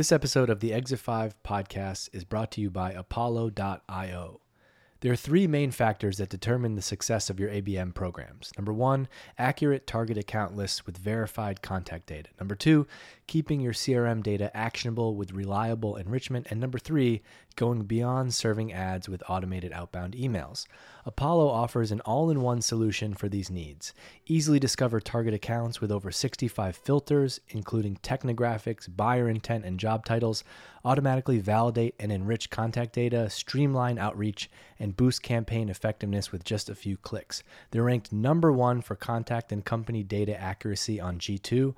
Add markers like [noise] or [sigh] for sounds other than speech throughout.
This episode of the Exit 5 podcast is brought to you by Apollo.io. There are three main factors that determine the success of your ABM programs. Number one, accurate target account lists with verified contact data. Number two, keeping your CRM data actionable with reliable enrichment. And number three, going beyond serving ads with automated outbound emails. Apollo offers an all in one solution for these needs. Easily discover target accounts with over 65 filters, including technographics, buyer intent, and job titles, automatically validate and enrich contact data, streamline outreach, and boost campaign effectiveness with just a few clicks. They're ranked number one for contact and company data accuracy on G2.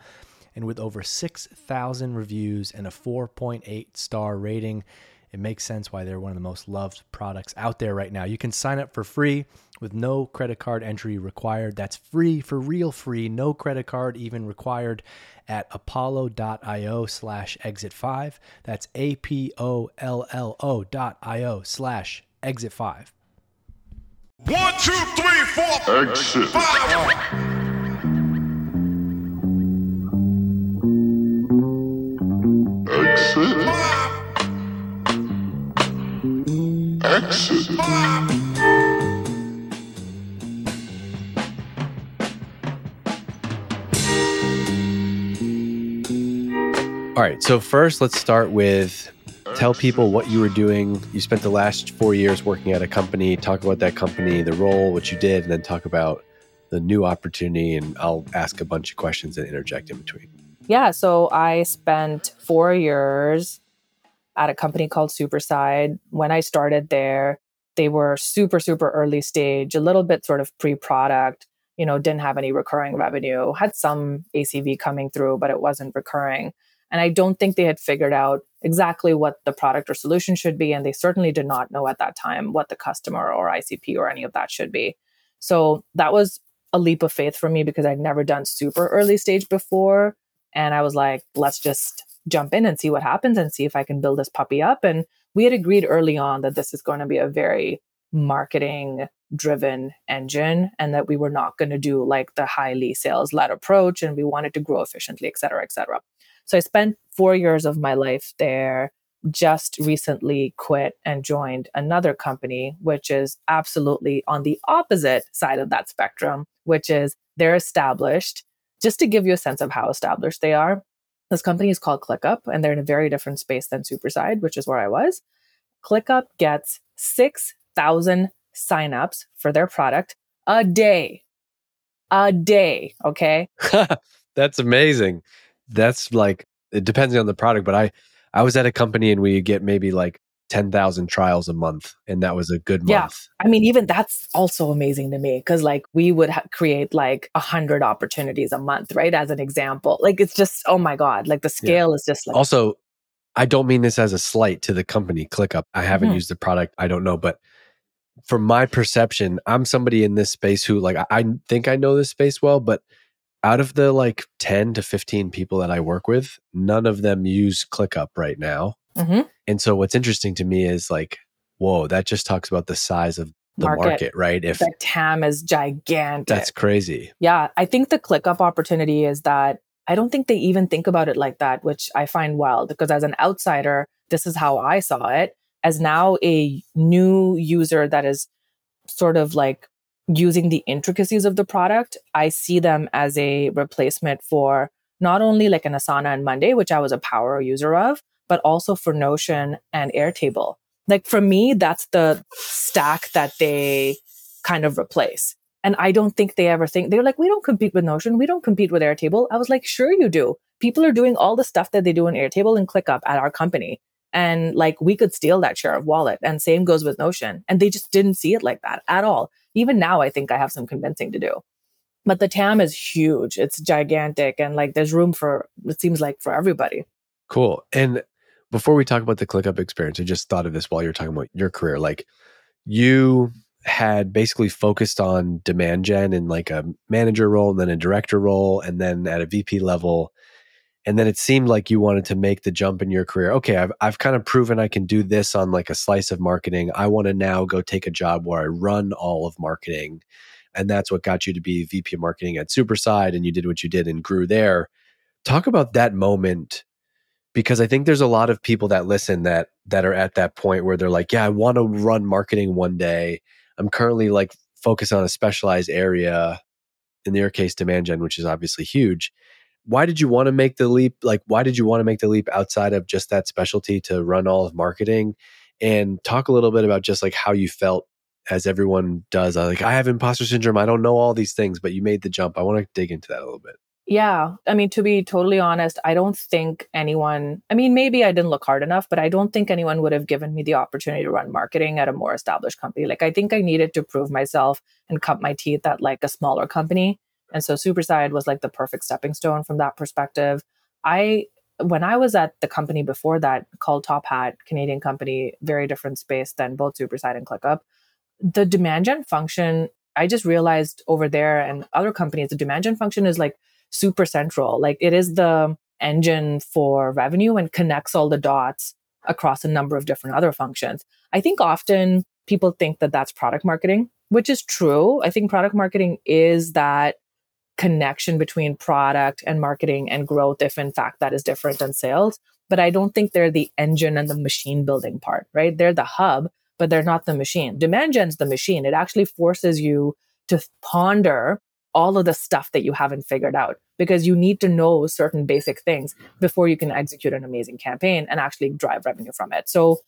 And with over 6,000 reviews and a 4.8 star rating, it makes sense why they're one of the most loved products out there right now. You can sign up for free with no credit card entry required. That's free for real free, no credit card even required at apollo.io slash exit five. That's A P O L L O dot I-O slash exit five. One, two, three, four, Exit. five. Exit. All right. So first, let's start with tell people what you were doing. You spent the last four years working at a company. Talk about that company, the role, what you did, and then talk about the new opportunity. And I'll ask a bunch of questions and interject in between. Yeah, so I spent four years at a company called Superside. When I started there, they were super, super early stage, a little bit sort of pre product, you know, didn't have any recurring revenue, had some ACV coming through, but it wasn't recurring. And I don't think they had figured out exactly what the product or solution should be. And they certainly did not know at that time what the customer or ICP or any of that should be. So that was a leap of faith for me because I'd never done super early stage before. And I was like, let's just jump in and see what happens and see if I can build this puppy up. And we had agreed early on that this is going to be a very marketing driven engine and that we were not going to do like the highly sales led approach and we wanted to grow efficiently, et cetera, et cetera. So I spent four years of my life there, just recently quit and joined another company, which is absolutely on the opposite side of that spectrum, which is they're established. Just to give you a sense of how established they are, this company is called ClickUp, and they're in a very different space than Superside, which is where I was. ClickUp gets 6,000 signups for their product a day. A day. Okay. [laughs] That's amazing. That's like it depends on the product, but I I was at a company and we get maybe like ten thousand trials a month, and that was a good month. Yeah. I mean, even that's also amazing to me because, like, we would ha- create like a hundred opportunities a month, right? As an example, like it's just, oh my god, like the scale is just like, Also, I don't mean this as a slight to the company ClickUp. I haven't Mhm. used the product. I don't know, but from my perception, I'm somebody in this space who like I, I think I know this space well, but out of the like 10 to 15 people that I work with, none of them use ClickUp right now. Mhm. And so what's interesting to me is like, whoa, that just talks about the size of the Market. market, right? If the TAM is gigantic. that's crazy. yeah, I think the ClickUp opportunity is that I don't think they even think about it like that, which I find wild because as an outsider, this is how I saw it. As now a new user that is sort of like using the intricacies of the product, I see them as a replacement for not only like an Asana and Monday, which I was a power user of, but also for Notion and Airtable. Like for me, that's the stack that they kind of replace. And I don't think they ever think they're like, we don't compete with Notion. We don't compete with Airtable. I was like, sure you do. People are doing all the stuff that they do in Airtable and ClickUp at our company. And like we could steal that share of wallet. And same goes with Notion. And they just didn't see it like that at all. Even now, I think I have some convincing to do. But the TAM is huge. It's gigantic. And like there's room for, it seems like for everybody. Cool. And before we talk about the ClickUp experience, I just thought of this while you're talking about your career. Like you had basically focused on demand gen in like a manager role and then a director role and then at a VP level. And then it seemed like you wanted to make the jump in your career. Okay, I've I've kind of proven I can do this on like a slice of marketing. I want to now go take a job where I run all of marketing. And that's what got you to be VP of marketing at Superside and you did what you did and grew there. Talk about that moment because I think there's a lot of people that listen that that are at that point where they're like, yeah, I want to run marketing one day. I'm currently like focused on a specialized area in their case demand gen which is obviously huge. Why did you want to make the leap like why did you want to make the leap outside of just that specialty to run all of marketing? And talk a little bit about just like how you felt as everyone does uh, like i have imposter syndrome. I don't know all these things but you made the jump. I want to dig into that a little bit yeah. I mean, to be totally honest, I don't think anyone, I mean, maybe I didn't look hard enough, but I don't think anyone would have given me the opportunity to run marketing at a more established company. Like, I think I needed to prove myself and cut my teeth at like a smaller company. And so Superside was like the perfect stepping stone from that perspective. I, when I was at the company before that called Top Hat, Canadian company, very different space than both Superside and ClickUp, the demand gen function, I just realized over there and other companies, the demand gen function is like, super central. Like it is the engine for revenue and connects all the dots across a number of different other functions. I think often people think that that's product marketing, which is true. I think product marketing is that connection between product and marketing and growth, if in fact that is different than sales. But I don't think they're the engine and the machine building part, right? They're the hub, but they're not the machine. Demand gen's the machine. It actually forces you to ponder all of the stuff that you haven't figured out because you need to know certain basic things before you can execute an amazing campaign and actually drive revenue from it. So,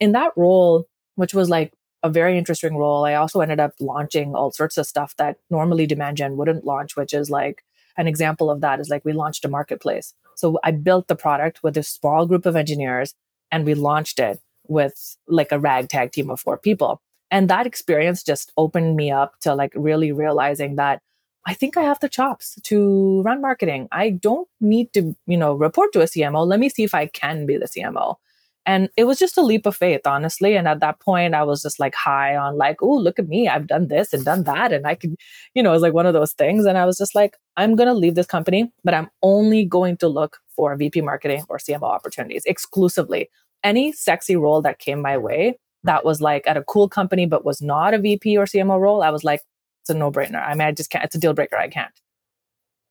in that role, which was like a very interesting role, I also ended up launching all sorts of stuff that normally demand gen wouldn't launch, which is like an example of that is like we launched a marketplace. So, I built the product with a small group of engineers and we launched it with like a ragtag team of four people. And that experience just opened me up to like really realizing that I think I have the chops to run marketing. I don't need to, you know, report to a CMO. Let me see if I can be the CMO. And it was just a leap of faith, honestly. And at that point, I was just like high on like, oh, look at me. I've done this and done that. And I could, you know, it was like one of those things. And I was just like, I'm going to leave this company, but I'm only going to look for VP marketing or CMO opportunities exclusively. Any sexy role that came my way that was like at a cool company, but was not a VP or CMO role, I was like, it's a no brainer. I mean, I just can't, it's a deal breaker. I can't.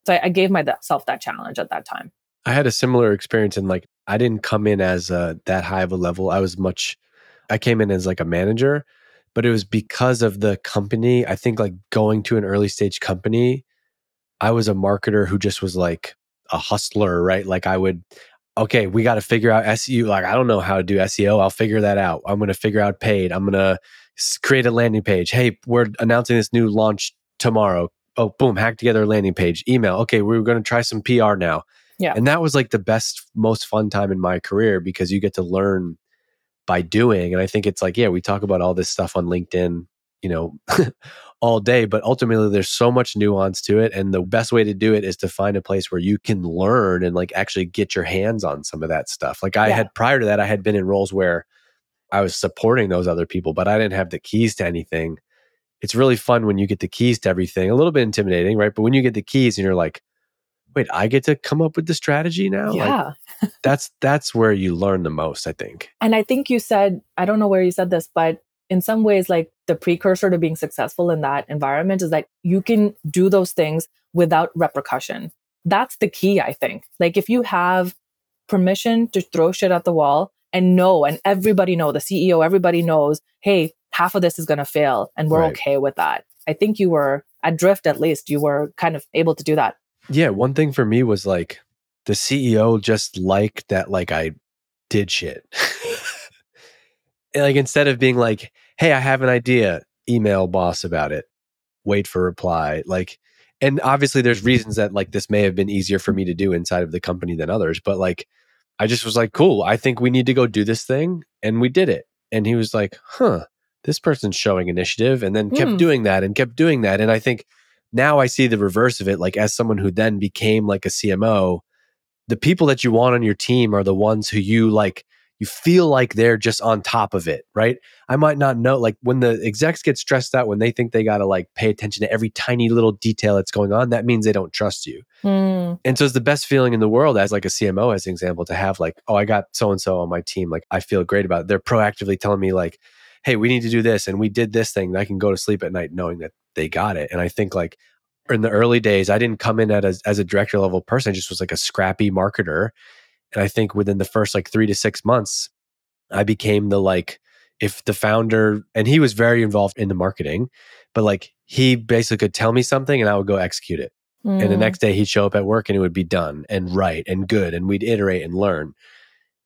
So I, I gave myself that challenge at that time. I had a similar experience in like, I didn't come in as uh, that high of a level. I was much, I came in as like a manager, but it was because of the company. I think like going to an early stage company, I was a marketer who just was like a hustler, right? Like I would, okay, we got to figure out SEO. Like, I don't know how to do SEO. I'll figure that out. I'm going to figure out paid. I'm going to create a landing page. Hey, we're announcing this new launch tomorrow. Oh, boom, hack together a landing page. Email. Okay, we're going to try some PR now. Yeah. And that was like the best, most fun time in my career because you get to learn by doing. And I think it's like, yeah, we talk about all this stuff on LinkedIn, you know, [laughs] all day, but ultimately there's so much nuance to it. And the best way to do it is to find a place where you can learn and like actually get your hands on some of that stuff. Like I Yeah. had prior to that, I had been in roles where I was supporting those other people, but I didn't have the keys to anything. It's really fun when you get the keys to everything. A little bit intimidating, right? But when you get the keys and you're like, wait, I get to come up with the strategy now? Like, yeah. [laughs] that's that's where you learn the most, I think. And I think you said, I don't know where you said this, but in some ways, like the precursor to being successful in that environment is that you can do those things without repercussion. That's the key, I think. Like if you have permission to throw shit at the wall and know, and everybody know, the CEO, everybody knows, hey, half of this is going to fail and we're Right. okay with that. I think you were at Drift, at least, you were kind of able to do that. Yeah, one thing for me was like the CEO just liked that like I did shit. [laughs] Like instead of being like, "Hey, I have an idea," email boss about it, wait for reply. Like and obviously there's reasons that like this may have been easier for me to do inside of the company than others, but like I just was like, "Cool, I think we need to go do this thing." And we did it. And he was like, "Huh, this person's showing initiative." And then kept Hmm. doing that and kept doing that. And I think now I see the reverse of it. Like as someone who then became like a CMO, the people that you want on your team are the ones who you like you feel like they're just on top of it, right? I might not know like when the execs get stressed out when they think they got to like pay attention to every tiny little detail that's going on, that means they don't trust you. Hmm. And so it's the best feeling in the world as like a CMO as an example to have like, oh, I got so and so on my team. Like I feel great about it. They're proactively telling me like, hey, we need to do this and we did this thing. And I can go to sleep at night knowing that they got it. And I think like in the early days, I didn't come in at as, as a director level person. I just was like a scrappy marketer. And I think within the first like three to six months, I became the like, if the founder, and he was very involved in the marketing, but like he basically could tell me something and I would go execute it. And the Mm. next day he'd show up at work and it would be done and right and good. And we'd iterate and learn.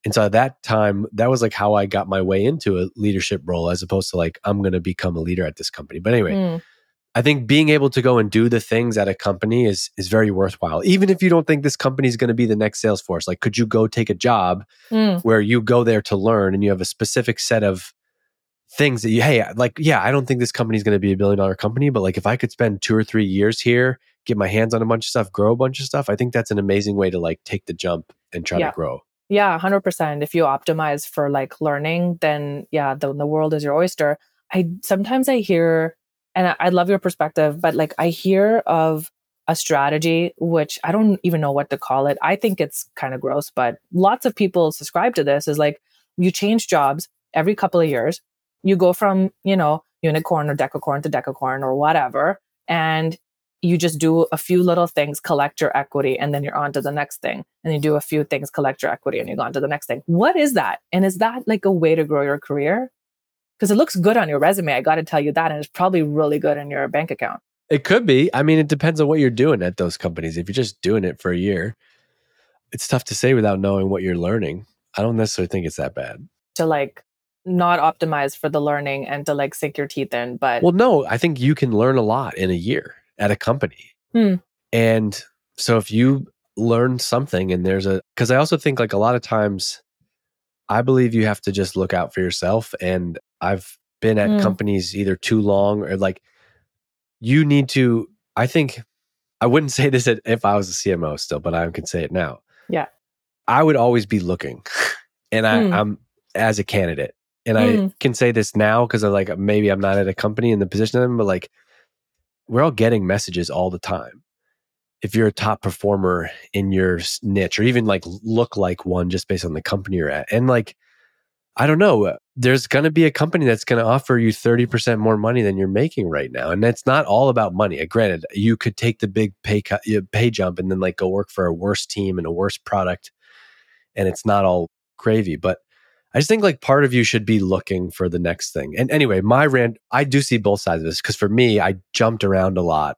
And so at that time, that was like how I got my way into a leadership role as opposed to like, I'm going to become a leader at this company. But anyway, Mm. I think being able to go and do the things at a company is is very worthwhile. Even if you don't think this company is going to be the next Salesforce, like could you go take a job Mm. where you go there to learn and you have a specific set of things that you hey like yeah I don't think this company is going to be a billion dollar company but like if I could spend 2 or 3 years here get my hands on a bunch of stuff grow a bunch of stuff I think that's an amazing way to like take the jump and try Yeah. to grow Yeah, 100%. If you optimize for like learning, then yeah, the, the world is your oyster. I sometimes I hear, and I, I love your perspective, but like I hear of a strategy, which I don't even know what to call it. I think it's kind of gross, but lots of people subscribe to this is like you change jobs every couple of years. You go from, you know, unicorn or decacorn to decacorn or whatever. And you just do a few little things, collect your equity, and then you're on to the next thing. And you do a few things, collect your equity, and you go on to the next thing. What is that? And is that like a way to grow your career? Because it looks good on your resume. I got to tell you that. And it's probably really good in your bank account. It could be. I mean, it depends on what you're doing at those companies. If you're just doing it for a year, it's tough to say without knowing what you're learning. I don't necessarily think it's that bad. to like not optimize for the learning and to like sink your teeth in. But Well, no, I think you can learn a lot in a year at a company. Hmm. And so if you learn something and there's a, because I also think like a lot of times, I believe you have to just look out for yourself. And I've been at Hmm. companies either too long or like you need to, I think, I wouldn't [laughs] say this if I was a CMO still, but I can say it now. Yeah. I would always be looking. [laughs] And I, Hmm. I'm as a candidate. And I Hmm. can say this now because I like maybe I'm not at a company in the position I'm in, but like we're all getting messages all the time. If you're a top performer in your niche or even like look like one just based on the company you're at. And like, I don't know, uh, there's going to be a company that's going to offer you 30% more money than you're making right now. And it's not all about money. Uh, Granted, you could take the big pay cut, pay jump and then like go work for a worse team and a worse product. And it's not all gravy, but I just think like part of you should be looking for the next thing. And anyway, my rant, I do see both sides of this because for me, I jumped around a lot.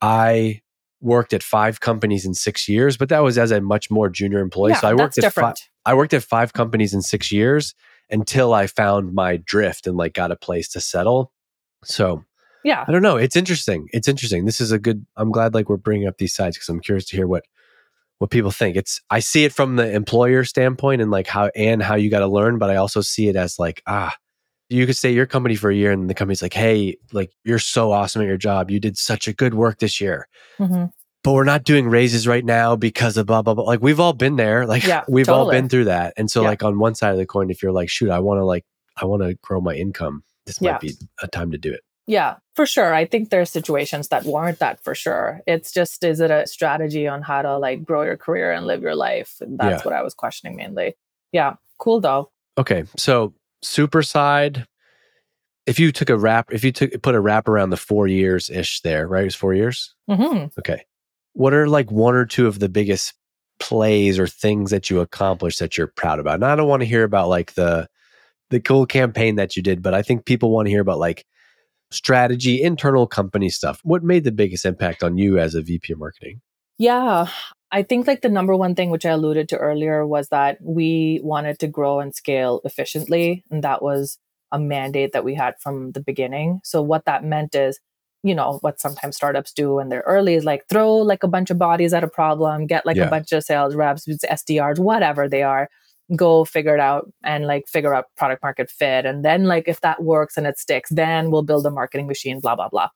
I worked at five companies in six years, but that was as a much more junior employee. yeah, so I worked at five, different. I worked at five companies in six years until I found my drift and like got a place to settle. So yeah. I don't know. It's interesting. It's interesting. This is a good. I'm glad like we're bringing up these sides because I'm curious to hear what what people think. It's I see it from the employer standpoint and like how and how you got to learn, but I also see it as like ah, you could stay your company for a year and the company's like, hey, like you're so awesome at your job. You did such a good work this year, Mhm. but we're not doing raises right now because of blah blah blah. Like we've all been there. [laughs] Like Yeah, we've all been through that. And so Yeah. like on one side of the coin, if you're like, shoot, I want to like I want to grow my income. This Yeah. might be a time to do it. Yeah, for sure. I think there are situations that warrant that for sure. It's just, is it a strategy on how to like grow your career and live your life? And that's what I was questioning mainly. Yeah, cool though. Okay, so Superside. If you took a wrap, if you took put a wrap around the four years ish there, right? It was four years. hmm Okay, what are like one or two of the biggest plays or things that you accomplished that you're proud about? And I don't want to hear about like the the cool campaign that you did, but I think people want to hear about like strategy, internal company stuff. What made the biggest impact on you as a VP of marketing? Yeah, I think like the number one thing, which I alluded to earlier, was that we wanted to grow and scale efficiently. And that was a mandate that we had from the beginning. So, what that meant is, you know, what sometimes startups do when they're early is like throw like a bunch of bodies at a problem, get like Yeah. a bunch of sales reps, SDRs, whatever they are, go figure it out and like figure out product market fit. And then, like, if that works and it sticks, then we'll build a marketing machine, blah, blah, blah.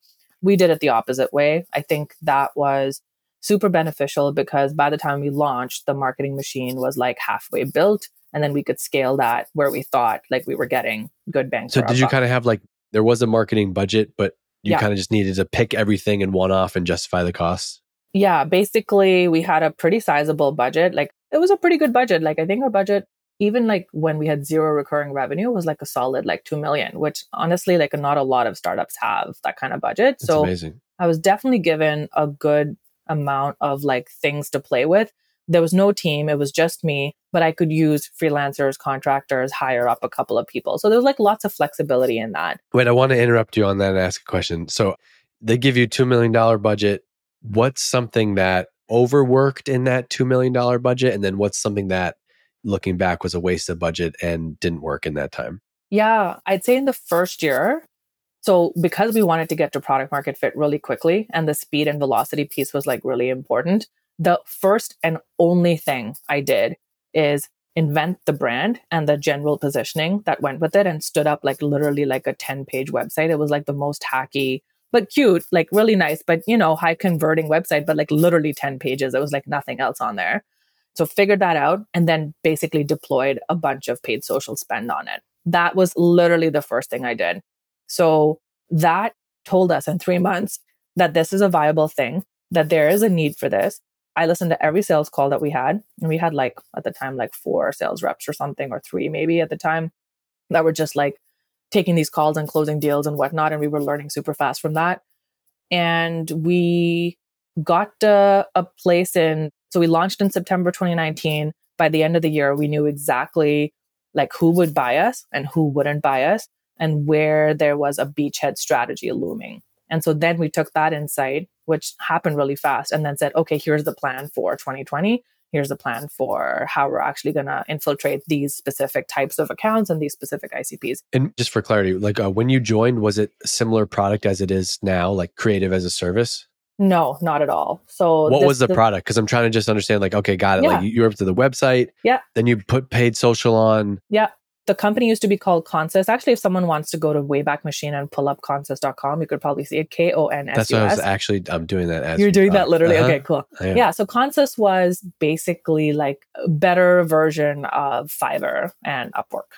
We did it the opposite way. I think that was super beneficial because by the time we launched, the marketing machine was like halfway built. And then we could scale that where we thought like we were getting good bang. So did you buck. kind of have like there was a marketing budget, but you Yeah. kind of just needed to pick everything in one off and justify the costs? Yeah, basically we had a pretty sizable budget. Like it was a pretty good budget. Like I think our budget, even like when we had zero recurring revenue, was like a solid like two million, which honestly, like not a lot of startups have that kind of budget. That's so amazing. I was definitely given a good amount of like things to play with. There was no team, it was just me, but I could use freelancers, contractors, hire up a couple of people. So there's like lots of flexibility in that. Wait, I want to interrupt you on that and ask a question. So they give you $2 million budget. What's something that overworked in that $2 million budget? And then what's something that looking back was a waste of budget and didn't work in that time? Yeah, I'd say in the first year, so because we wanted to get to product market fit really quickly and the speed and velocity piece was like really important, the first and only thing I did is invent the brand and the general positioning that went with it and stood up like literally like a 10 page website. It was like the most hacky, but cute, like really nice, but you know, high converting website, but like literally 10 pages. It was like nothing else on there. So figured that out and then basically deployed a bunch of paid social spend on it. That was literally the first thing I did. So that told us in three months that this is a viable thing, that there is a need for this. I listened to every sales call that we had. And we had like at the time, like four sales reps or something, or three maybe at the time that were just like taking these calls and closing deals and whatnot. And we were learning super fast from that. And we got uh, a place in, so we launched in September 2019. By the end of the year, we knew exactly like who would buy us and who wouldn't buy us and where there was a beachhead strategy looming. And so then we took that insight, which happened really fast, and then said, okay, here's the plan for 2020. Here's the plan for how we're actually going to infiltrate these specific types of accounts and these specific ICPs. And just for clarity, like uh, when you joined, was it a similar product as it is now, like creative as a service? No, not at all. So what was the, product? Because I'm trying to just understand. Like, okay, got it. Yeah. Like you were up to the website. Yeah. Then you put paid social on. Yeah. The company used to be called Konsus. Actually, if someone wants to go to Wayback Machine and pull up konsus.com, you could probably see it K O N S. That's what I was actually. I'm doing that. As You're doing that literally. uh-huh. Okay, cool. Yeah. Yeah. So Konsus was basically like a better version of Fiverr and Upwork.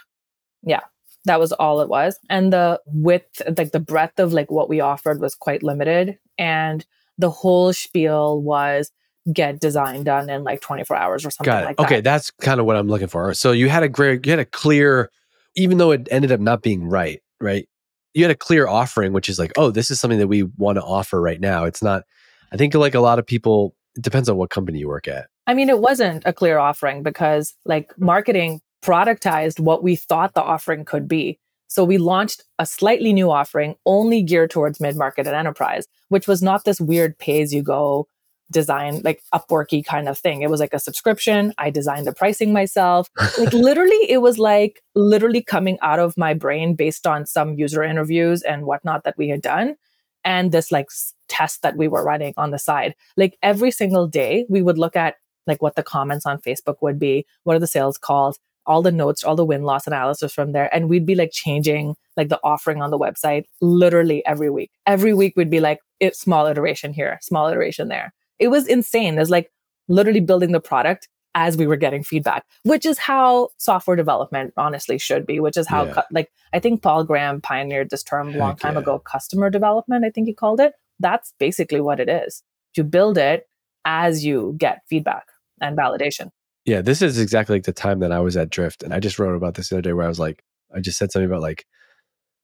Yeah. That was all it was. And the width, like the breadth of like what we offered was quite limited. And the whole spiel was get design done in like 24 hours or something Got it. like that. okay, that's kind of what I'm looking for. So you had a great, you had a clear, even though it ended up not being right, right? You had a clear offering, which is like, oh, this is something that we want to offer right now. It's not. I think like a lot of people. It depends on what company you work at. I mean, it wasn't a clear offering because like marketing productized what we thought the offering could be. So we launched a slightly new offering only geared towards mid market and enterprise, which was not this weird pay as you go design, like Upworky kind of thing. It was like a subscription. I designed the pricing myself. [laughs] like literally, it was like literally coming out of my brain based on some user interviews and whatnot that we had done. And this like test that we were running on the side. Like every single day, we would look at like what the comments on Facebook would be, what are the sales calls, all the notes, all the win loss analysis from there. And we'd be like changing like the offering on the website literally every week. Every week we'd be like, it's small iteration here, small iteration there. It was insane. There's like literally building the product as we were getting feedback, which is how software development honestly should be, which is how, Yeah. cu- like, I think Paul Graham pioneered this term a long time yeah. ago, customer development, I think he called it. That's basically what it is. You build it as you get feedback and validation. Yeah, this is exactly like the time that I was at Drift, and I just wrote about this the other day where I was like, I just said something about like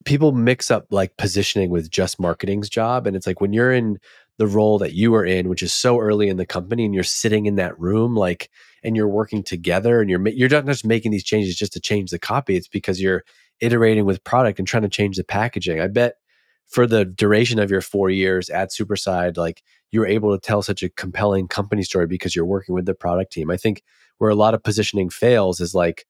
people mix up like positioning with just marketing's job, and it's like when you're in the role that you are in, which is so early in the company, and you're sitting in that room, like, and you're working together, and you're you're not just making these changes just to change the copy. It's because you're iterating with product and trying to change the packaging. I bet for the duration of your four years at Superside, like you were able to tell such a compelling company story because you're working with the product team. I think where a lot of positioning fails is like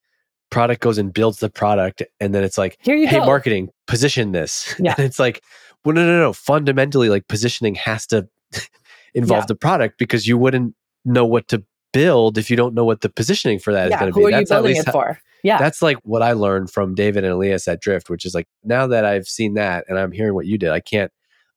product goes and builds the product and then it's like Here you hey go. marketing position this Yeah. [laughs] and it's like well no no no fundamentally like positioning has to [laughs] involve Yeah. the product because you wouldn't know what to build if you don't know what the positioning for that is yeah, going to be. who are you That's at building it for? Yeah. that's like what I learned from David and Elias at Drift, which is like now that I've seen that and I'm hearing what you did, I can't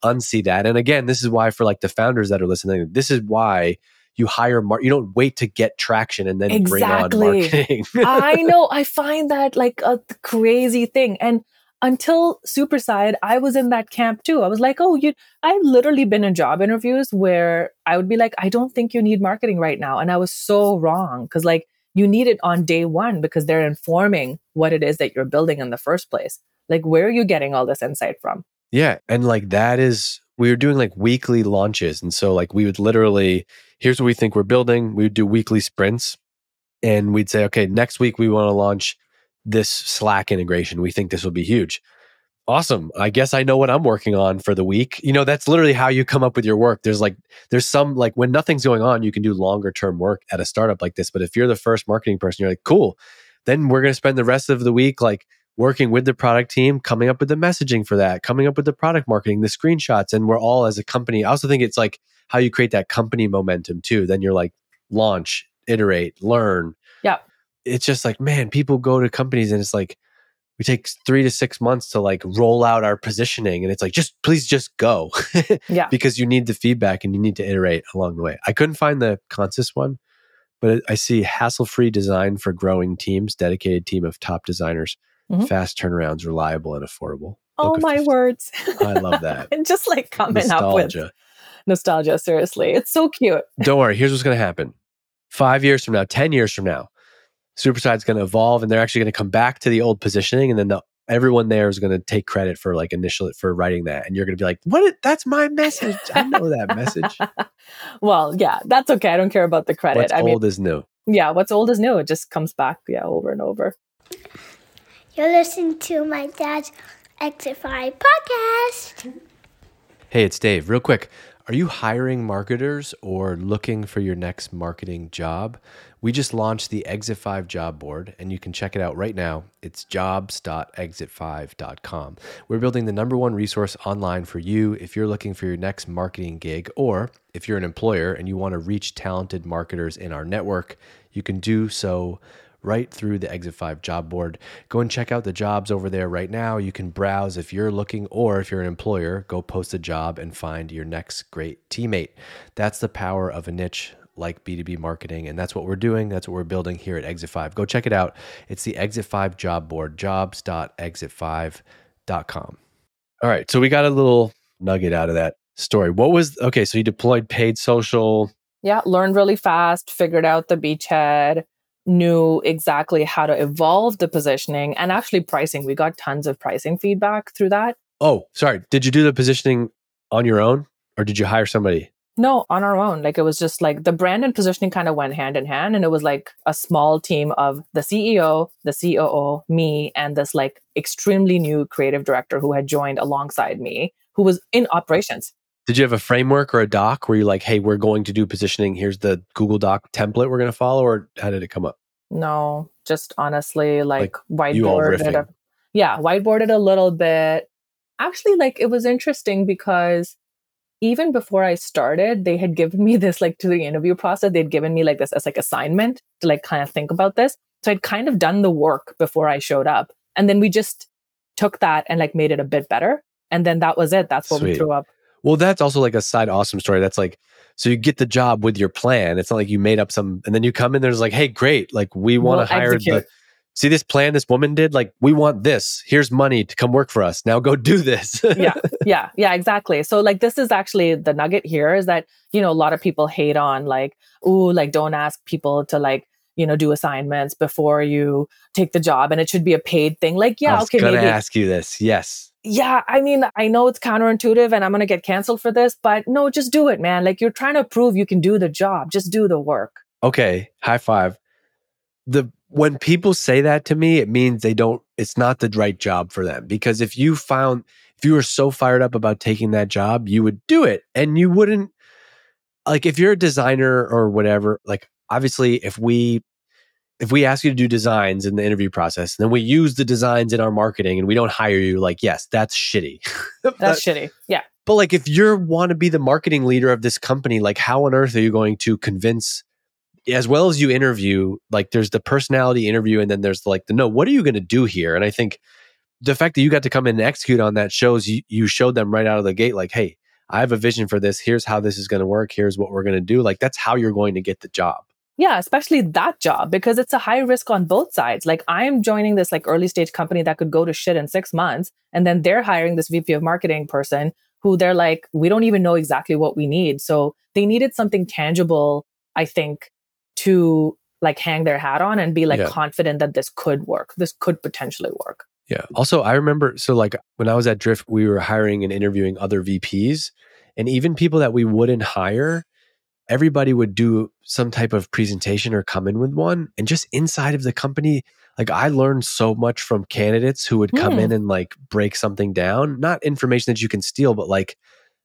unsee that. And again, this is why for like the founders that are listening, this is why you hire mar- you don't wait to get traction and then bring on marketing. I [laughs] know. I find that like a crazy thing. And until Superside, I was in that camp too. I was like, oh, you, I've literally been in job interviews where I would be like, I don't think you need marketing right now. And I was so wrong because like you need it on day one because they're informing what it is that you're building in the first place. Like, where are you getting all this insight from? Yeah. And like that is, we were doing like weekly launches. And so like we would literally here's what we think we're building. We would do weekly sprints and we'd say, okay, next week we want to launch this Slack integration. We think this will be huge. Awesome. I guess I know what I'm working on for the week. You know, that's literally how you come up with your work. There's like, there's some, like, when nothing's going on, you can do longer term work at a startup like this. But if you're the first marketing person, you're like, cool. Then we're going to spend the rest of the week, like, working with the product team, coming up with the messaging for that, coming up with the product marketing, the screenshots. And we're all as a company. I also think it's like how you create that company momentum too. Then you're like, launch, iterate, learn. It's just like, man, people go to companies and it's like, we take three to six months to like roll out our positioning. And it's like, just please just go. [laughs] Yeah. because you need the feedback and you need to iterate along the way. I couldn't find the Konsus one, but I see hassle free design for growing teams, dedicated team of top designers, Mhm. fast turnarounds, reliable and affordable. Oh my 50. words. I love that. and [laughs] just like coming up with Nostalgia. nostalgia, seriously. It's so cute. Don't worry. Here's what's going to happen. Five years from now, 10 years from now, Superside's going to evolve and they're actually going to come back to the old positioning. And then the, everyone there is going to take credit for like initial for writing that. And you're going to be like, what? Is, that's my message. I know that message. [laughs] well, yeah, that's okay. I don't care about the credit. What's I old mean, is new. yeah, what's old is new. It just comes back, yeah, over and over. You're listening to my dad's Exit 5 podcast. Hey, it's Dave. Real quick, are you hiring marketers or looking for your next marketing job? We just launched the Exit 5 job board and you can check it out right now. It's jobs.exit5.com. We're building the number one resource online for you if you're looking for your next marketing gig or if you're an employer and you want to reach talented marketers in our network, you can do so right through the Exit 5 job board. Go and check out the jobs over there right now. You can browse if you're looking or if you're an employer, go post a job and find your next great teammate. That's the power of a niche like B2B marketing. And that's what we're doing. That's what we're building here at Exit 5. Go check it out. It's the Exit 5 job board, jobs.exit5.com. All right. So we got a little nugget out of that story. What was, okay, so you deployed paid social. Yeah, learned really fast, figured out the beachhead, knew exactly how to evolve the positioning and actually pricing. We got tons of pricing feedback through that. Oh, sorry. Did you do the positioning on your own or did you hire somebody? No, on our own. Like it was just like the brand and positioning kind of went hand in hand. And it was like a small team of the CEO, the COO, me, and this like extremely new creative director who had joined alongside me, who was in operations. Did you have a framework or a doc where you're like, hey, we're going to do positioning. Here's the Google Doc template we're going to follow? Or how did it come up? No, just honestly, like, all whiteboarded. A, yeah, whiteboarded a little bit. Actually, like it was interesting because even before I started, they had given me this like to the interview process. They'd given me like this as like assignment to like kind of think about this. So I'd kind of done the work before I showed up, and then we just took that and like made it a bit better. And then that was it. That's what we threw up. Well, that's also like a side awesome story. That's like, so you get the job with your plan. It's not like you made up some, and then you come in there's like, hey, great. Like, we want We'll to hire the, see this plan this woman did? Like, we want this. Here's money to come work for us. Now go do this. yeah [laughs] yeah yeah exactly so like this is actually the nugget here is that you know a lot of people hate on like ooh like don't ask people to like you know do assignments before you take the job and it should be a paid thing like I yeah was okay gonna maybe ask you this. Yes. Yeah i mean i know it's counterintuitive and i'm gonna get canceled for this but no just do it man like you're trying to prove you can do the job just do the work Okay. High five. The when people say that to me, it means they don't, it's not the right job for them. Because if you found, if you were so fired up about taking that job, you would do it. And you wouldn't, like, if you're a designer or whatever, like, obviously, if we, if we ask you to do designs in the interview process, and then we use the designs in our marketing and we don't hire you, like, yes, that's shitty. [laughs] that's shitty yeah But like, if you want to be the marketing leader of this company, like, how on earth are you going to convince, as well as you interview, like, there's the personality interview, and then there's like the no, what are you going to do here? And I think the fact that you got to come in and execute on that shows you, you showed them right out of the gate, like, hey, I have a vision for this. Here's how this is going to work. Here's what we're going to do. Like, that's how you're going to get the job. Yeah, especially that job because it's a high risk on both sides. Like I am joining this like early stage company that could go to shit in 6 months and then they're hiring this VP of marketing person who they're like we don't even know exactly what we need. So they needed something tangible, I think, to like hang their hat on and be like Yeah. confident that this could work. This could potentially work. Yeah. Also, I remember so like when I was at Drift, we were hiring and interviewing other VPs and even people that we wouldn't hire. Everybody would do some type of presentation or come in with one. And just inside of the company, like I learned so much from candidates who would come Hmm. in and like break something down, not information that you can steal, but like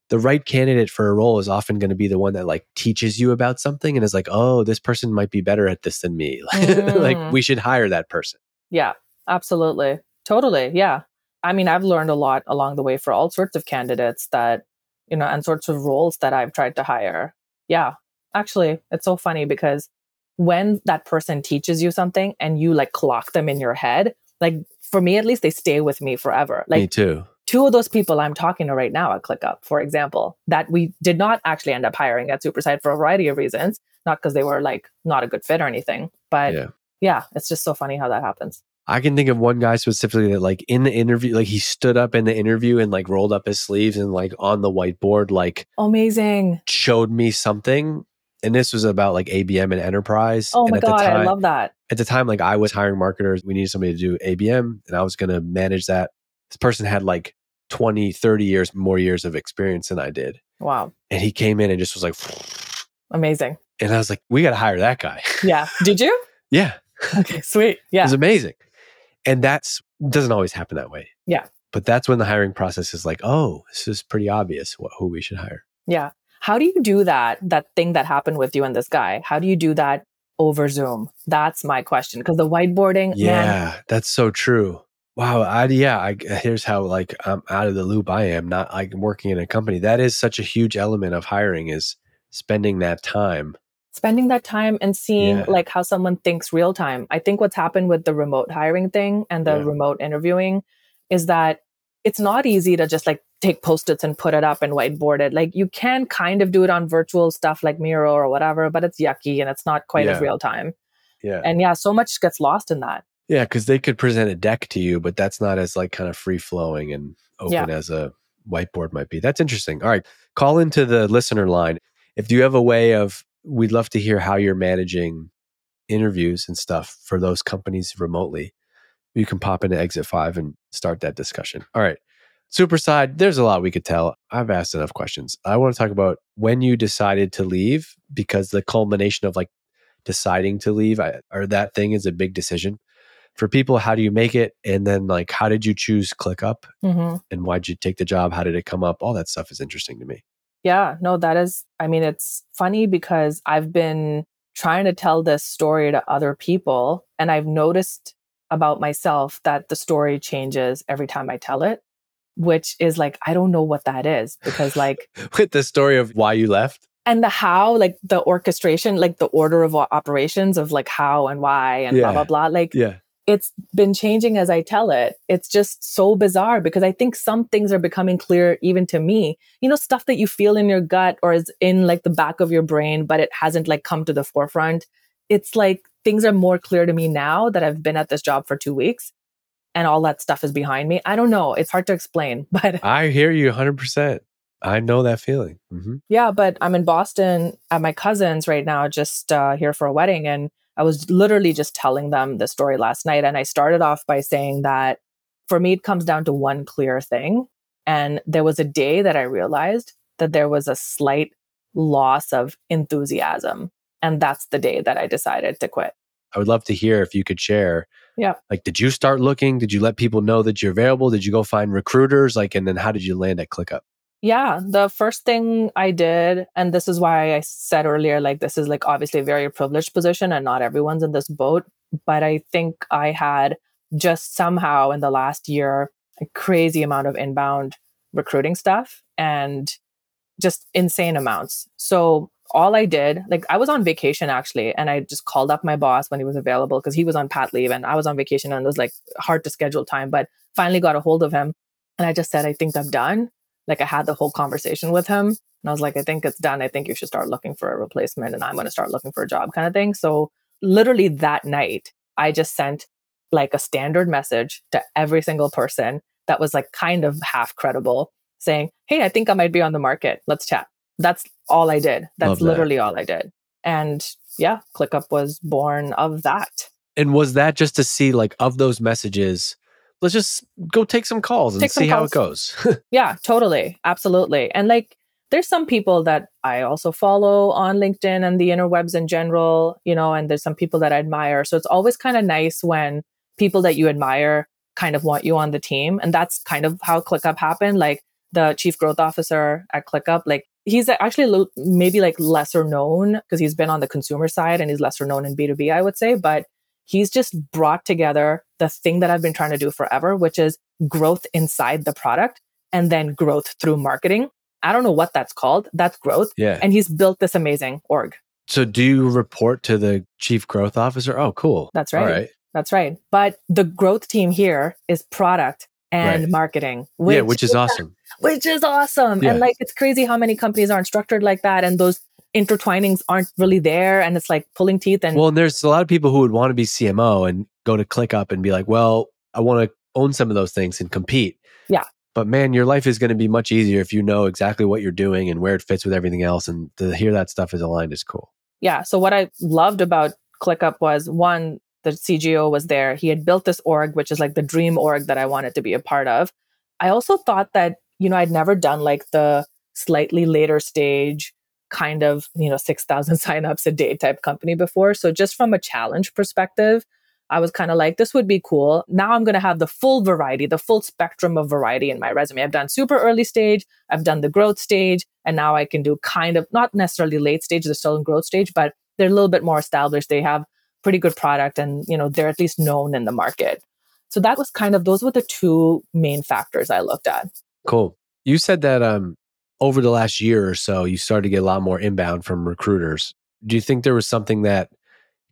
the right candidate for a role is often going to be the one that like teaches you about something and is like, oh, this person might be better at this than me. [laughs] like Mm. we should hire that person. Yeah, absolutely. Totally. Yeah. I mean, I've learned a lot along the way for all sorts of candidates that, you know, and sorts of roles that I've tried to hire. Yeah. Actually, it's so funny because when that person teaches you something and you like clock them in your head, like for me at least, they stay with me forever. Like me too. two of those people I'm talking to right now at ClickUp, for example, that we did not actually end up hiring at Superside for a variety of reasons, not because they were like not a good fit or anything, but Yeah. yeah, it's just so funny how that happens. I can think of one guy specifically that like in the interview, like he stood up in the interview and like rolled up his sleeves and like on the whiteboard, like Amazing. showed me something. And this was about like ABM and enterprise. Oh and my at the god, time, I love that. at the time, like I was hiring marketers. We needed somebody to do ABM and I was going to manage that. This person had like 20, 30 years more years of experience than I did. Wow. And he came in and just was like, Amazing. and I was like, we got to hire that guy. Yeah. Did you? [laughs] yeah. Okay, sweet. Yeah. It was amazing. And that's doesn't always happen that way. Yeah. But that's when the hiring process is like, oh, this is pretty obvious what, who we should hire. Yeah. How do you do that? That thing that happened with you and this guy. How do you do that over Zoom? That's my question. Because the whiteboarding, Yeah, man, that's so true. Wow. I, yeah. I, here's how like I'm out of the loop. I am not like working in a company. That is such a huge element of hiring is spending that time. Spending that time and seeing Yeah. like how someone thinks real time. I think what's happened with the remote hiring thing and the Yeah. remote interviewing is that it's not easy to just like take post-its and put it up and whiteboard it. Like you can kind of do it on virtual stuff like Miro or whatever, but it's yucky and it's not quite as real time. Yeah. And yeah, so much gets lost in that. Yeah. Cause they could present a deck to you, but that's not as like kind of free flowing and open Yeah. as a whiteboard might be. That's interesting. All right. Call into the listener line. If you have a way of, we'd love to hear how you're managing interviews and stuff for those companies remotely. You can pop into Exit 5 and start that discussion. All right. Superside, there's a lot we could tell. I've asked enough questions. I want to talk about when you decided to leave because the culmination of like deciding to leave I, or that thing is a big decision. For people, how do you make it? And then, like, how did you choose ClickUp hmm and why'd you take the job? How did it come up? All that stuff is interesting to me. Yeah, no, that is, I mean, it's funny because I've been trying to tell this story to other people, and I've noticed about myself that the story changes every time I tell it, which is like, I don't know what that is because, like, [laughs] With the story of why you left. and the how, like the orchestration, like the order of operations of like how and why and blah, blah, blah. Like, Yeah. It's been changing as I tell it. It's just so bizarre because I think some things are becoming clear even to me. You know, stuff that you feel in your gut or is in like the back of your brain, but it hasn't like come to the forefront. It's like things are more clear to me now that I've been at this job for two weeks and all that stuff is behind me. I don't know. It's hard to explain, [laughs] but I hear you 100%. I know that feeling. hmm yeah, but I'm in Boston at my cousin's right now, just uh, here for a wedding. And I was literally just telling them the story last night. And I started off by saying that for me, it comes down to one clear thing. And there was a day that I realized that there was a slight loss of enthusiasm. And that's the day that I decided to quit. I would love to hear if you could share. Yeah. Like, did you start looking? Did you let people know that you're available? Did you go find recruiters? Like, and then how did you land at ClickUp? Yeah, the first thing I did, and this is why I said earlier, like, this is like obviously a very privileged position and not everyone's in this boat. But I think I had just somehow in the last year a crazy amount of inbound recruiting stuff and just insane amounts. So all I did, like, I was on vacation actually, and I just called up my boss when he was available because he was on pat leave and I was on vacation and it was like hard to schedule time, but finally got a hold of him. And I just said, I think I'm done like I had the whole conversation with him and I was like, I think it's done. I think you should start looking for a replacement and I'm going to start looking for a job kind of thing. So literally that night, I just sent like a standard message to every single person that was like kind of half credible saying, Hey, I think I might be on the market. Let's chat. That's all I did. That's that. literally all I did. And yeah, ClickUp was born of that. And was that just to see, like, of those messages, let's just go take some calls and Take see how it goes? [laughs] Yeah, totally. Absolutely. And like there's some people that I also follow on LinkedIn and the interwebs in general, you know, and there's some people that I admire. So it's always kind of nice when people that you admire kind of want you on the team. And that's kind of how ClickUp happened. Like the chief growth officer at ClickUp, like he's actually little, maybe like lesser known because he's been on the consumer side and he's lesser known in B2B, I would say. But he's just brought together the thing that I've been trying to do forever, which is growth inside the product and then growth through marketing. I don't know what that's called. That's growth. Yeah. And he's built this amazing org. So do you report to the chief growth officer? Oh, cool. That's right. All right. That's right. But the growth team here is product and Right. marketing. yeah, which is awesome. [laughs] Which is awesome. Yeah. And like it's crazy how many companies aren't structured like that and those intertwinings aren't really there and it's like pulling teeth and Well, and there's a lot of people who would want to be CMO and go to ClickUp and be like, well, I want to own some of those things and compete. Yeah. But man, your life is going to be much easier if you know exactly what you're doing and where it fits with everything else. And to hear that stuff is aligned is cool. yeah. So what I loved about ClickUp was one, the CGO was there. He had built this org, which is like the dream org that I wanted to be a part of. I also thought that, you know, I'd never done like the slightly later stage kind of, you know, 6,000 [laughs] signups a day type company before. So just from a challenge perspective, I was kind of like, this would be cool. Now I'm going to have the full variety, the full spectrum of variety in my resume. I've done super early stage, I've done the growth stage, and now I can do kind of not necessarily late stage, they're still in growth stage, but they're a little bit more established. They have pretty good product and, you know, they're at least known in the market. So that was kind of those were the two main factors I looked at. Cool. You said that um, over the last year or so, you started to get a lot more inbound from recruiters. Do you think there was something that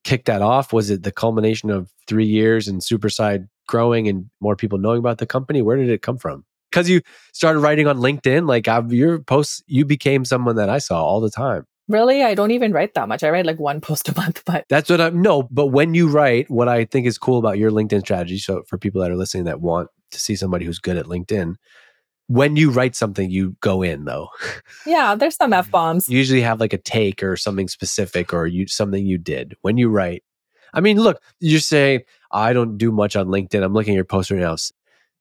kicked that off? Was it the culmination of three years and Superside growing and more people knowing about the company? Where did it come from? Because you started writing on LinkedIn, like I've, your posts, you became someone that I saw all the time. Really, I don't even write that much. I write like one post a month, but That's what I'm, no, but when you write, what I think is cool about your LinkedIn strategy, so for people that are listening that want to see somebody who's good at LinkedIn, when you write something, you go in though. [laughs] yeah, there's some F bombs. you usually have like a take or something specific or you something you did when you write. I mean, look, you're saying I don't do much on LinkedIn. I'm looking at your post right now.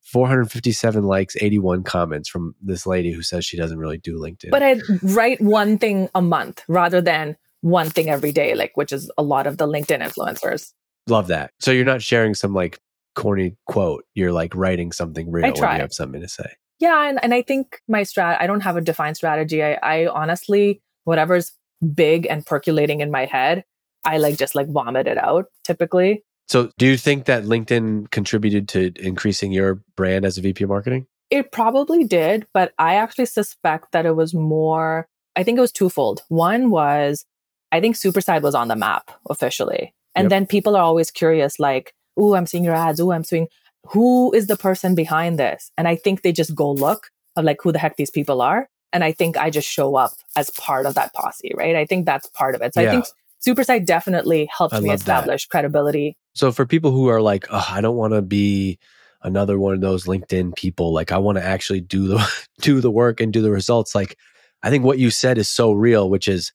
457 likes, 81 comments from this lady who says she doesn't really do LinkedIn. But I write one thing a month rather than one thing every day, like which is a lot of the LinkedIn influencers. Love that. So you're not sharing some like corny quote. You're like writing something real when try. you have something to say. Yeah, and, and I think my strat I don't have a defined strategy. I, I honestly, whatever's big and percolating in my head, I like just like vomit it out typically. So do you think that LinkedIn contributed to increasing your brand as a VP of marketing? It probably did, but I actually suspect that it was more, I think it was twofold. One was, I think Superside was on the map officially. And Yep. then people are always curious, like, ooh, I'm seeing your ads. Ooh, I'm seeing who is the person behind this? And I think they just go look of like who the heck these people are. And I think I just show up as part of that posse, right? I think that's part of it. So Yeah. I think Superside definitely helped I me love that. establish credibility. So for people who are like, oh, I don't want to be another one of those LinkedIn people, like I want to actually do the [laughs] do the work and do the results. Like I think what you said is so real, which is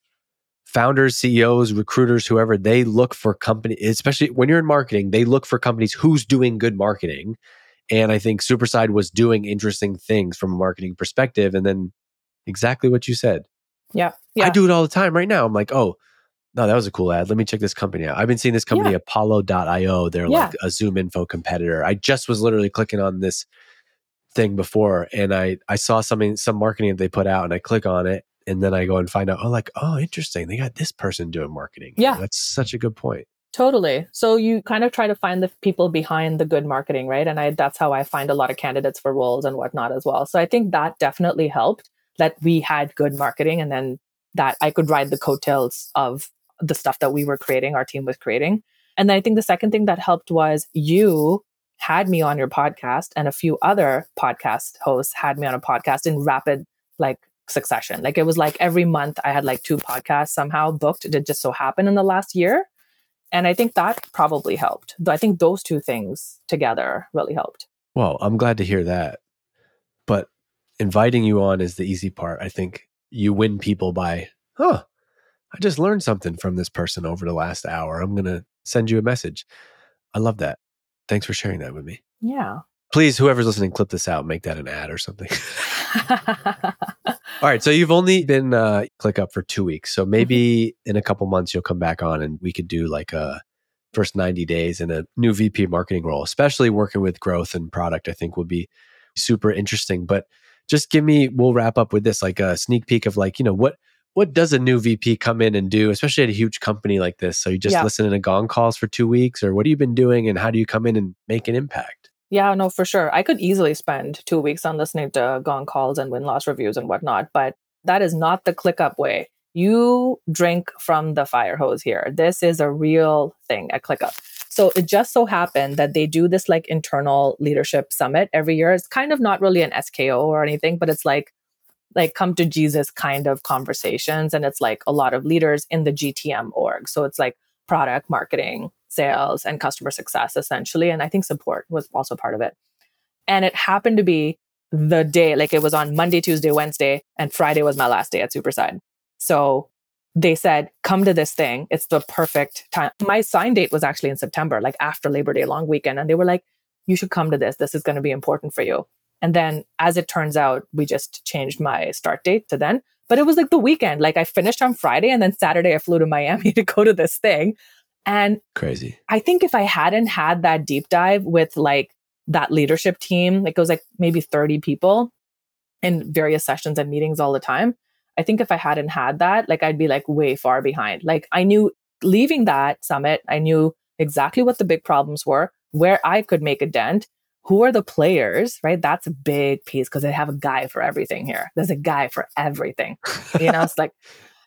founders, CEOs, recruiters, whoever, they look for company, especially when you're in marketing, they look for companies who's doing good marketing. And I think Superside was doing interesting things from a marketing perspective. And then exactly what you said. Yeah. Yeah. I do it all the time right now. I'm like, oh, no, that was a cool ad. Let me check this company out. I've been seeing this company, Apollo.io. They're Yeah. like a ZoomInfo competitor. I just was literally clicking on this thing before and I, I saw something, some marketing that they put out and I click on it and then I go and find out, oh, like, oh, interesting. They got this person doing marketing. Yeah. That's such a good point. Totally. So you kind of try to find the people behind the good marketing, right? And I that's how I find a lot of candidates for roles and whatnot as well. So I think that definitely helped that we had good marketing and then that I could ride the coattails of the stuff that we were creating, our team was creating. And then I think the second thing that helped was you had me on your podcast and a few other podcast hosts had me on a podcast in rapid like succession. Like it was like every month I had like two podcasts somehow booked. It just so happened in the last year. And I think that probably helped. Though I think those two things together really helped. Well, I'm glad to hear that. But inviting you on is the easy part. I think you win people by, huh, I just learned something from this person over the last hour. I'm going to send you a message. I love that. Thanks for sharing that with me. Yeah. Please, whoever's listening, clip this out, make that an ad or something. [laughs] All right. So you've only been uh, ClickUp for two weeks. So maybe Mm-hmm. in a couple months you'll come back on and we could do like a first 90 days in a new VP marketing role, especially working with growth and product, I think would be super interesting. But just give me, we'll wrap up with this like a sneak peek of like, you know, what what does a new VP come in and do, especially at a huge company like this? So you just Yeah. listening to gong calls for two weeks, or what have you been doing, and how do you come in and make an impact? Yeah, no, for sure. I could easily spend two weeks on listening to gong calls and win loss reviews and whatnot, but that is not the ClickUp way. You drink from the fire hose here. This is a real thing at ClickUp. So it just so happened that they do this like internal leadership summit every year. It's kind of not really an SKO or anything, but it's like like come to Jesus kind of conversations. And it's like a lot of leaders in the GTM org. So it's like product marketing, sales, and customer success essentially. And I think support was also part of it. And it happened to be the day, like it was on Monday, Tuesday, Wednesday, and Friday was my last day at Superside. So they said, come to this thing. It's the perfect time. My sign date was actually in September, like after Labor Day long weekend. And they were like, you should come to this. This is going to be important for you. And then as it turns out, we just changed my start date to then. But it was like the weekend. Like I finished on Friday and then Saturday I flew to Miami [laughs] to go to this thing. And Crazy. I think if I hadn't had that deep dive with like that leadership team, it goes like maybe 30 people in various sessions and meetings all the time. I think if I hadn't had that, like I'd be like way far behind. Like I knew leaving that summit, I knew exactly what the big problems were, where I could make a dent, who are the players, right? That's a big piece because they have a guy for everything here. There's a guy for everything. You know, it's like,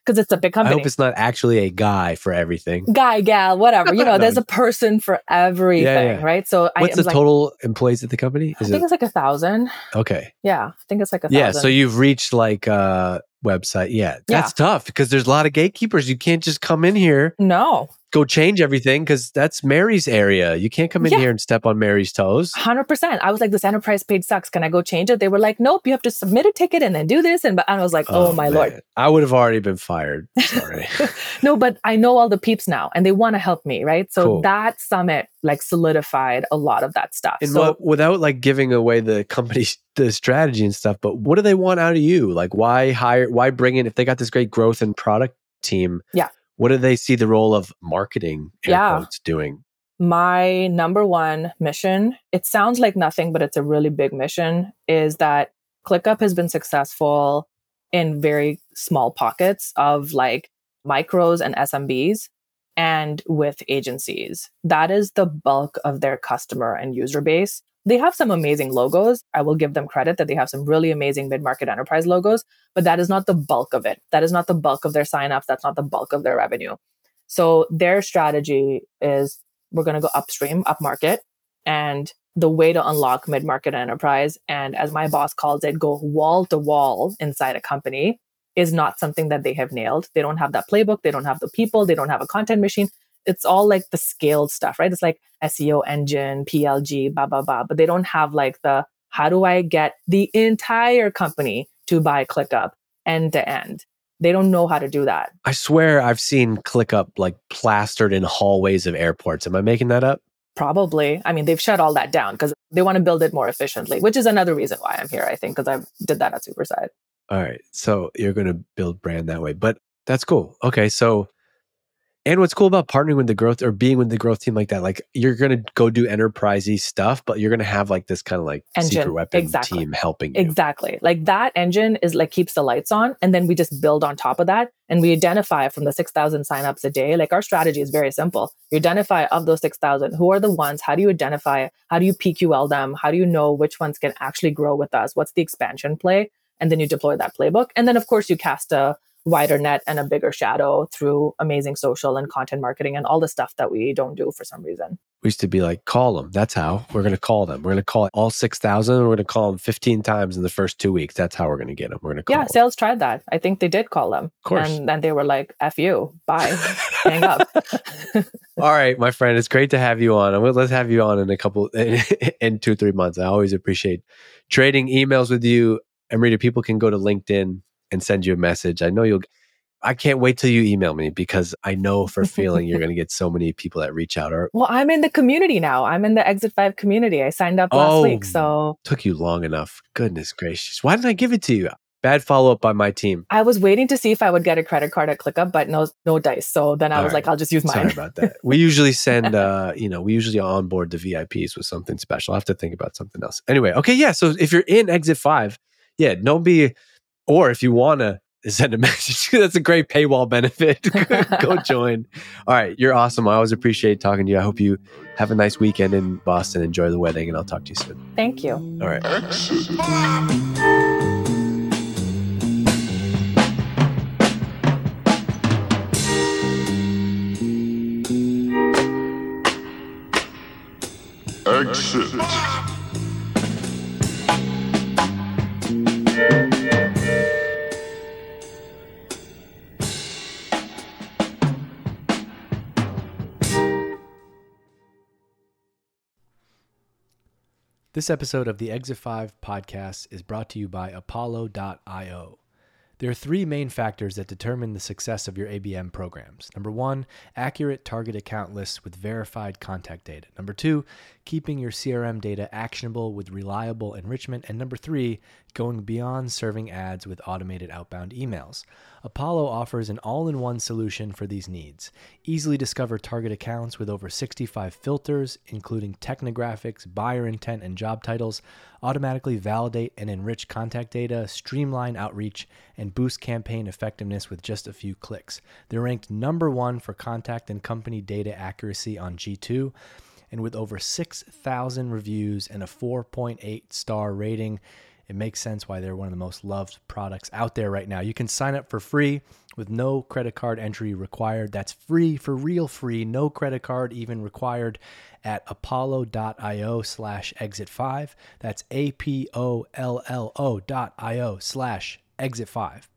because it's a big company. I hope it's not actually a guy for everything. guy, gal, whatever. You know, No. there's a [laughs] person for everything, yeah. right? So I What's was the like, total employees at the company? I think it it's like a thousand. okay? Yeah, I think it's like a thousand. Yeah. So you've reached like a website. Yeah, Yeah. that's tough because there's a lot of gatekeepers. You can't just come in here, no, go change everything because that's Mary's area. You can't come in Yeah. here and step on Mary's toes. hundred percent. I was like, this enterprise page sucks. Can I go change it? They were like, nope, you have to submit a ticket and then do this. And, and I was like, oh, oh my lord. I would have already been fired. Sorry. [laughs] no, but I know all the peeps now, and they want to help me, right? So Cool. that summit like solidified a lot of that stuff. and so what, without like giving away the company the strategy and stuff, but what do they want out of you? Like why hire? Why bring in if they got this great growth and product team? Yeah. What do they see the role of marketing? Yeah. doing. my number one mission, it sounds like nothing, but it's a really big mission, is that ClickUp has been successful in very small pockets of like micros and SMBs and with agencies. That is the bulk of their customer and user base. They have some amazing logos. I will give them credit that they have some really amazing mid market enterprise logos, but that is not the bulk of it. That is not the bulk of their signups. That's not the bulk of their revenue. So their strategy is we're going to go upstream, upmarket, and the way to unlock mid market enterprise, and as my boss calls it, go wall to wall inside a company is not something that they have nailed. They don't have that playbook. They don't have the people. They don't have a content machine. It's all like the scaled stuff, right? It's like SEO engine, PLG, blah, blah, blah. But they don't have like the how do I get the entire company to buy ClickUp end to end? They don't know how to do that. I swear I've seen ClickUp like plastered in hallways of airports. Am I making that up? Probably. I mean, they've shut all that down because they want to build it more efficiently, which is another reason why I'm here, I think, because I did that at Superside. All right. So you're going to build brand that way, but that's cool. Okay. So, and what's cool about partnering with the growth or being with the growth team like that, like you're going to go do enterprisey stuff, but you're going to have like this kind of like Engine. secret weapon Exactly. team helping you. Exactly. Like that engine is like keeps the lights on. And then we just build on top of that. And we identify from the 6,000 signups a day. Like our strategy is very simple. You identify of those 6,000, who are the ones? How do you identify? How do you PQL them? How do you know which ones can actually grow with us? What's the expansion play? And then you deploy that playbook. And then, of course, you cast a wider net and a bigger shadow through amazing social and content marketing and all the stuff that we don't do for some reason. We used to be like, call them. That's how we're going to call them. We're going to call all 6,000. We're going to call them 15 times in the first two weeks. That's how we're going to get them. We're going to call Yeah, them. sales tried that. I think they did call them. Of course. And then they were like, F you, bye, [laughs] hang up. [laughs] All right, my friend, it's great to have you on. Let's have you on in a couple, [laughs] in two, three months. I always appreciate trading emails with you. Amrita, people can go to LinkedIn and send you a message. I know you'll, I can't wait till you email me because I know for a feeling you're [laughs] going to get so many people that reach out or Well, I'm in the community now. I'm in the Exit 5 community. I signed up last Oh. week. So took you long enough. Goodness gracious. Why didn't I give it to you? bad follow up by my team. I was waiting to see if I would get a credit card at ClickUp, but no, no dice. So then I All was right. like, I'll just use mine. Sorry about that. We usually send, [laughs] uh, you know, we usually onboard the VIPs with something special. I have to think about something else. Anyway, okay, yeah. So if you're in Exit Five, yeah, don't be, or if you want to send a [laughs] message, that's a great paywall benefit. [laughs] Go [laughs] join. All right, you're awesome. I always appreciate talking to you. I hope you have a nice weekend in Boston. Enjoy the wedding, and I'll talk to you soon. Thank you. All right. Exit. Exit. This episode of the Exit 5 podcast is brought to you by Apollo.io. There are three main factors that determine the success of your ABM programs. Number one, accurate target account lists with verified contact data. Number two, keeping your CRM data actionable with reliable enrichment. And number three, going beyond serving ads with automated outbound emails. Apollo offers an all in one solution for these needs. Easily discover target accounts with over 65 filters, including technographics, buyer intent, and job titles. Automatically validate and enrich contact data, streamline outreach, and boost campaign effectiveness with just a few clicks. They're ranked number one for contact and company data accuracy on G2. And with over 6,000 reviews and a 4.8 star rating, it makes sense why they're one of the most loved products out there right now. You can sign up for free with no credit card entry required. That's free for real free, no credit card even required at apollo.io slash exit five. That's A P O L L O dot I O slash exit five.